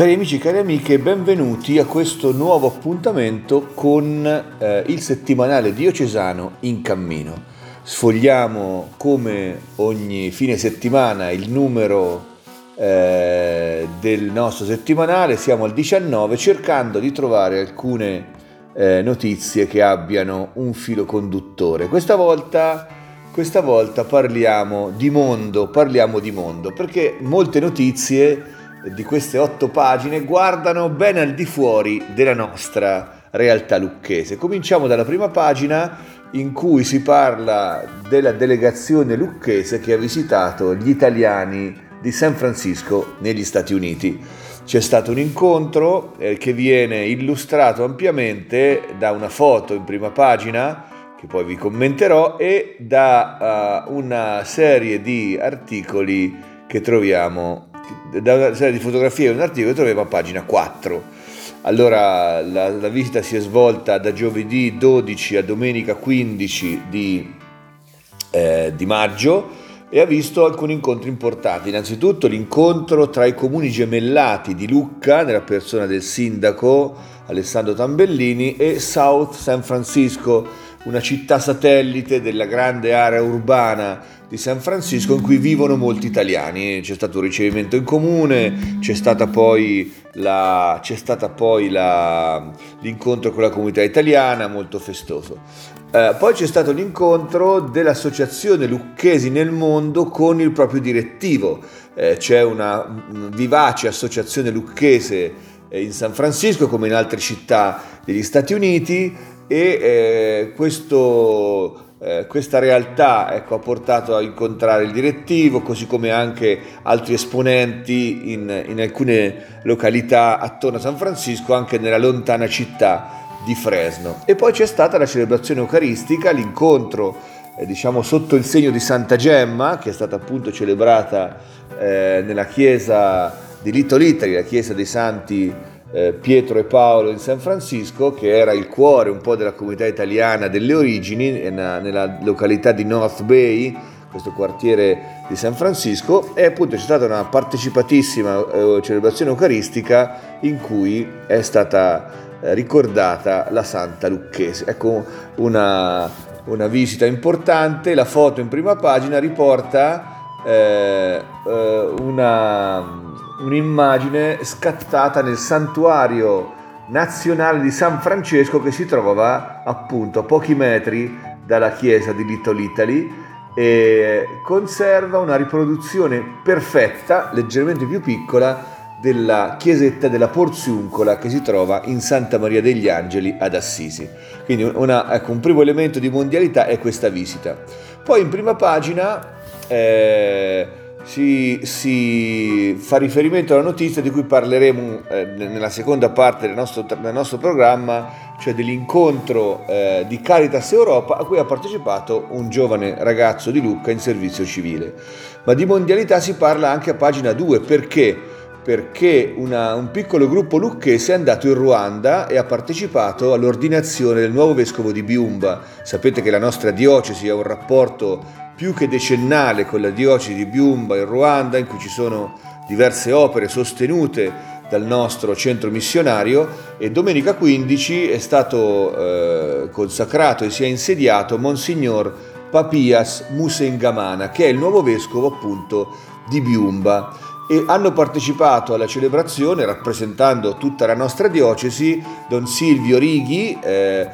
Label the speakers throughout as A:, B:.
A: Cari amici, cari amiche, benvenuti a questo nuovo appuntamento con eh, il settimanale diocesano in cammino. Sfogliamo come ogni fine settimana il numero eh, del nostro settimanale, siamo al 19 cercando di trovare alcune eh, notizie che abbiano un filo conduttore. Questa volta, questa volta parliamo di mondo, parliamo di mondo, perché molte notizie di queste otto pagine guardano ben al di fuori della nostra realtà lucchese. Cominciamo dalla prima pagina in cui si parla della delegazione lucchese che ha visitato gli italiani di San Francisco negli Stati Uniti. C'è stato un incontro eh, che viene illustrato ampiamente da una foto in prima pagina che poi vi commenterò e da uh, una serie di articoli che troviamo da una serie di fotografie e un articolo troviamo a pagina 4. Allora la, la, visita si è svolta da giovedì 12 a domenica 15 di, eh, di maggio e ha visto alcuni incontri importanti. Innanzitutto l'incontro tra i comuni gemellati di Lucca, nella persona del sindaco Alessandro Tambellini, e South San Francisco, una città satellite della grande area urbana di San Francisco in cui vivono molti italiani. C'è stato un ricevimento in comune, c'è stata poi, la, c'è stata poi la, l'incontro con la comunità italiana, molto festoso. Eh, poi c'è stato l'incontro dell'associazione Lucchesi nel mondo con il proprio direttivo. Eh, c'è una vivace associazione lucchese eh, in San Francisco come in altre città degli Stati Uniti e eh, questo, eh, questa realtà ecco, ha portato a incontrare il direttivo, così come anche altri esponenti in, in alcune località attorno a San Francisco, anche nella lontana città di Fresno. E poi c'è stata la celebrazione eucaristica, l'incontro eh, diciamo sotto il segno di Santa Gemma, che è stata appunto celebrata eh, nella chiesa di Little Italy, la chiesa dei santi eh, Pietro e Paolo in San Francisco, che era il cuore un po' della comunità italiana delle origini, nella località di North Bay, questo quartiere di San Francisco, e appunto c'è stata una partecipatissima eh, celebrazione eucaristica in cui è stata eh, ricordata la Santa Lucchese. Ecco una, una visita importante, la foto in prima pagina riporta eh, una un'immagine scattata nel santuario nazionale di San Francesco che si trova appunto a pochi metri dalla chiesa di Little Italy e conserva una riproduzione perfetta, leggermente più piccola, della chiesetta della Porziuncola che si trova in Santa Maria degli Angeli ad Assisi. Quindi una, ecco, un primo elemento di mondialità è questa visita. Poi in prima pagina eh, si, si, fa riferimento alla notizia di cui parleremo eh, nella seconda parte del nostro, del nostro, programma, cioè dell'incontro eh, di Caritas Europa a cui ha partecipato un giovane ragazzo di Lucca in servizio civile. Ma di mondialità si parla anche a pagina 2 perché? Perché una, un piccolo gruppo lucchese è andato in Ruanda e ha partecipato all'ordinazione del nuovo vescovo di Biumba. Sapete che la nostra diocesi ha un rapporto più che decennale con la diocesi di Biumba in Ruanda, in cui ci sono diverse opere sostenute dal nostro centro missionario e domenica 15 è stato eh, consacrato e si è insediato Monsignor Papias Musengamana, che è il nuovo vescovo appunto di Biumba e hanno partecipato alla celebrazione rappresentando tutta la nostra diocesi Don Silvio Righi, eh,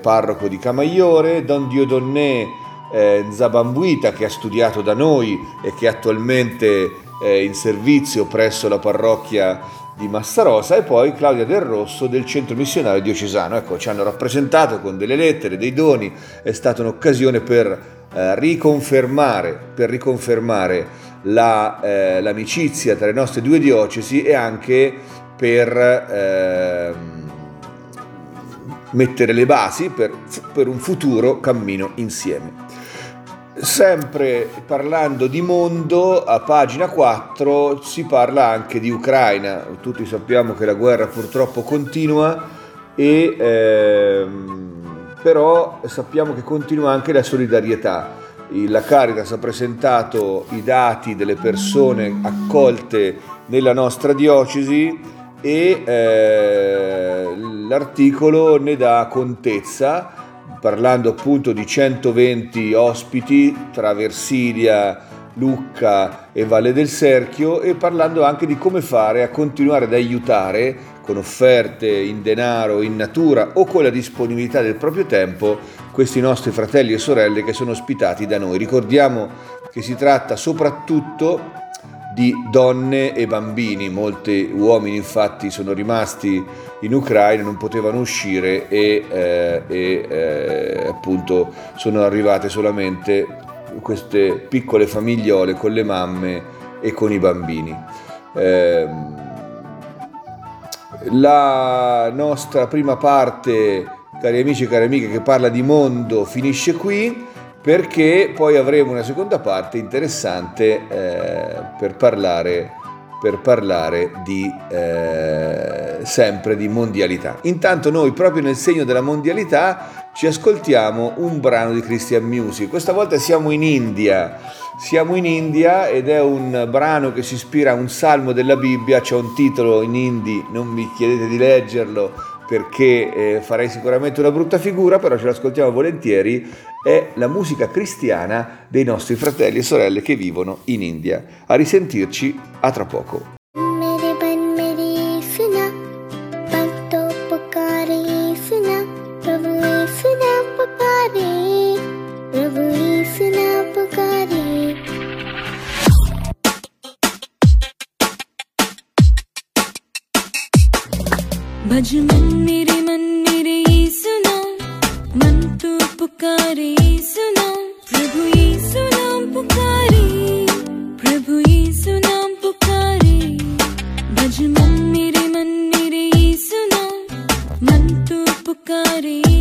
A: parroco di Camaiore, Don Dieudonné eh, Zabambuita che ha studiato da noi e che attualmente è in servizio presso la parrocchia di Massarosa e poi Claudia Del Rosso del centro missionario diocesano. Ecco, ci hanno rappresentato con delle lettere, dei doni, è stata un'occasione per eh, riconfermare, per riconfermare la, eh, l'amicizia tra le nostre due diocesi e anche per... Eh, mettere le basi per, per un futuro cammino insieme. Sempre parlando di mondo, a pagina 4 si parla anche di Ucraina. Tutti sappiamo che la guerra purtroppo continua, e, ehm, però sappiamo che continua anche la solidarietà. La Caritas ha presentato i dati delle persone accolte nella nostra diocesi e eh, l'articolo ne dà contezza parlando appunto di 120 ospiti tra Versilia, Lucca e Valle del Serchio e parlando anche di come fare a continuare ad aiutare con offerte in denaro, in natura o con la disponibilità del proprio tempo questi nostri fratelli e sorelle che sono ospitati da noi. Ricordiamo che si tratta soprattutto di donne e bambini, molti uomini infatti sono rimasti in Ucraina, non potevano uscire e, eh, e eh, appunto sono arrivate solamente queste piccole famigliole con le mamme e con i bambini. Eh, la nostra prima parte, cari amici e cari amiche, che parla di mondo, finisce qui perché poi avremo una seconda parte interessante eh, per parlare, per parlare di, eh, sempre di mondialità. Intanto noi proprio nel segno della mondialità ci ascoltiamo un brano di Christian Music. Questa volta siamo in India. Siamo in India ed è un brano che si ispira a un salmo della Bibbia, c'è un titolo in hindi, non mi chiedete di leggerlo perché eh, farei sicuramente una brutta figura, però ce l'ascoltiamo volentieri è la musica cristiana dei nostri fratelli e sorelle che vivono in India. A risentirci a tra poco. मन मेरे मन मेरे सुना मन तो पुकारे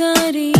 A: करी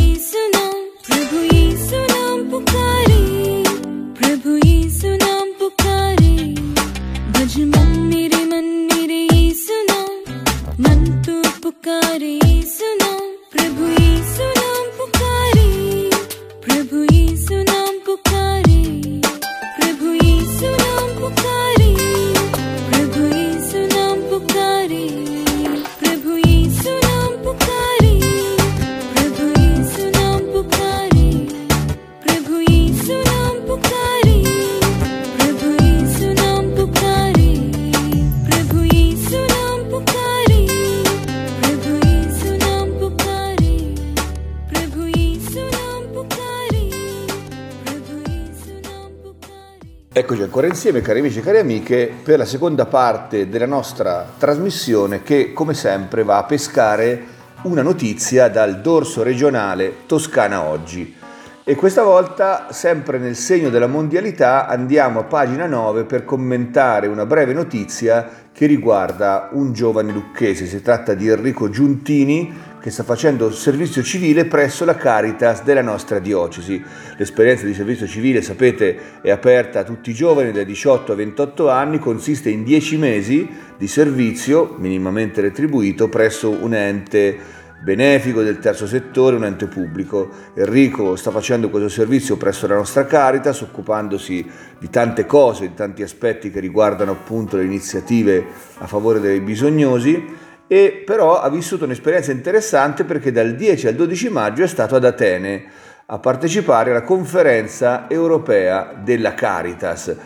A: ancora insieme, cari amici e cari amiche, per la seconda parte della nostra trasmissione che, come sempre, va a pescare una notizia dal dorso regionale Toscana Oggi. E questa volta, sempre nel segno della mondialità, andiamo a pagina 9 per commentare una breve notizia che riguarda un giovane lucchese. Si tratta di Enrico Giuntini che sta facendo servizio civile presso la Caritas della nostra diocesi. L'esperienza di servizio civile, sapete, è aperta a tutti i giovani dai 18 a 28 anni, consiste in 10 mesi di servizio minimamente retribuito presso un ente benefico del terzo settore, un ente pubblico. Enrico sta facendo questo servizio presso la nostra Caritas, occupandosi di tante cose, di tanti aspetti che riguardano appunto le iniziative a favore dei bisognosi e però ha vissuto un'esperienza interessante perché dal 10 al 12 maggio è stato ad Atene a partecipare alla conferenza europea della Caritas.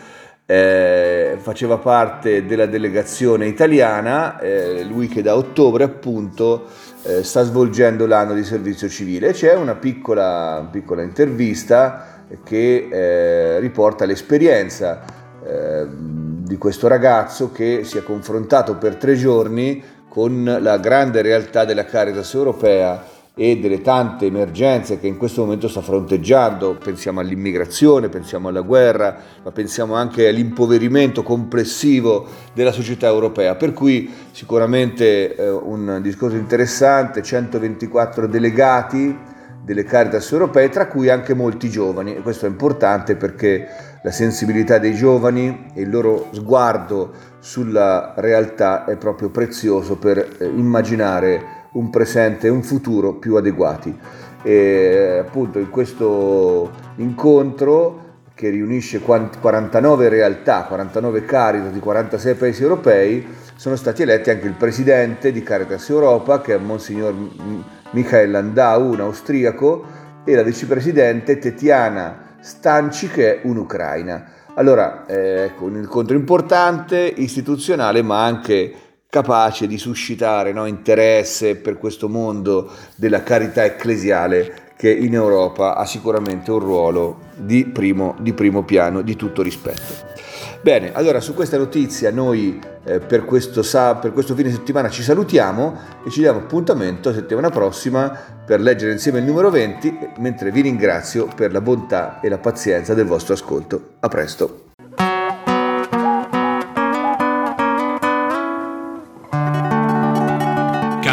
A: Eh, faceva parte della delegazione italiana, eh, lui che da ottobre appunto eh, sta svolgendo l'anno di servizio civile. C'è una piccola, piccola intervista che eh, riporta l'esperienza eh, di questo ragazzo che si è confrontato per tre giorni con la grande realtà della Caritas europea e delle tante emergenze che in questo momento sta fronteggiando, pensiamo all'immigrazione, pensiamo alla guerra, ma pensiamo anche all'impoverimento complessivo della società europea. Per cui sicuramente eh, un discorso interessante, 124 delegati delle Caritas europee, tra cui anche molti giovani, e questo è importante perché la sensibilità dei giovani e il loro sguardo sulla realtà è proprio prezioso per eh, immaginare un presente e un futuro più adeguati. E appunto in questo incontro che riunisce 49 realtà, 49 Caritas di 46 paesi europei, sono stati eletti anche il presidente di Caritas Europa, che è Monsignor Michael Landau, un austriaco, e la vicepresidente Tetiana Stanci, che è un'ucraina. Allora, eh, ecco, un incontro importante, istituzionale, ma anche capace di suscitare no, interesse per questo mondo della carità ecclesiale che in Europa ha sicuramente un ruolo di primo, di primo piano, di tutto rispetto. Bene, allora su questa notizia noi eh, per, questo, per questo fine settimana ci salutiamo e ci diamo appuntamento settimana prossima per leggere insieme il numero 20, mentre vi ringrazio per la bontà e la pazienza del vostro ascolto. A presto!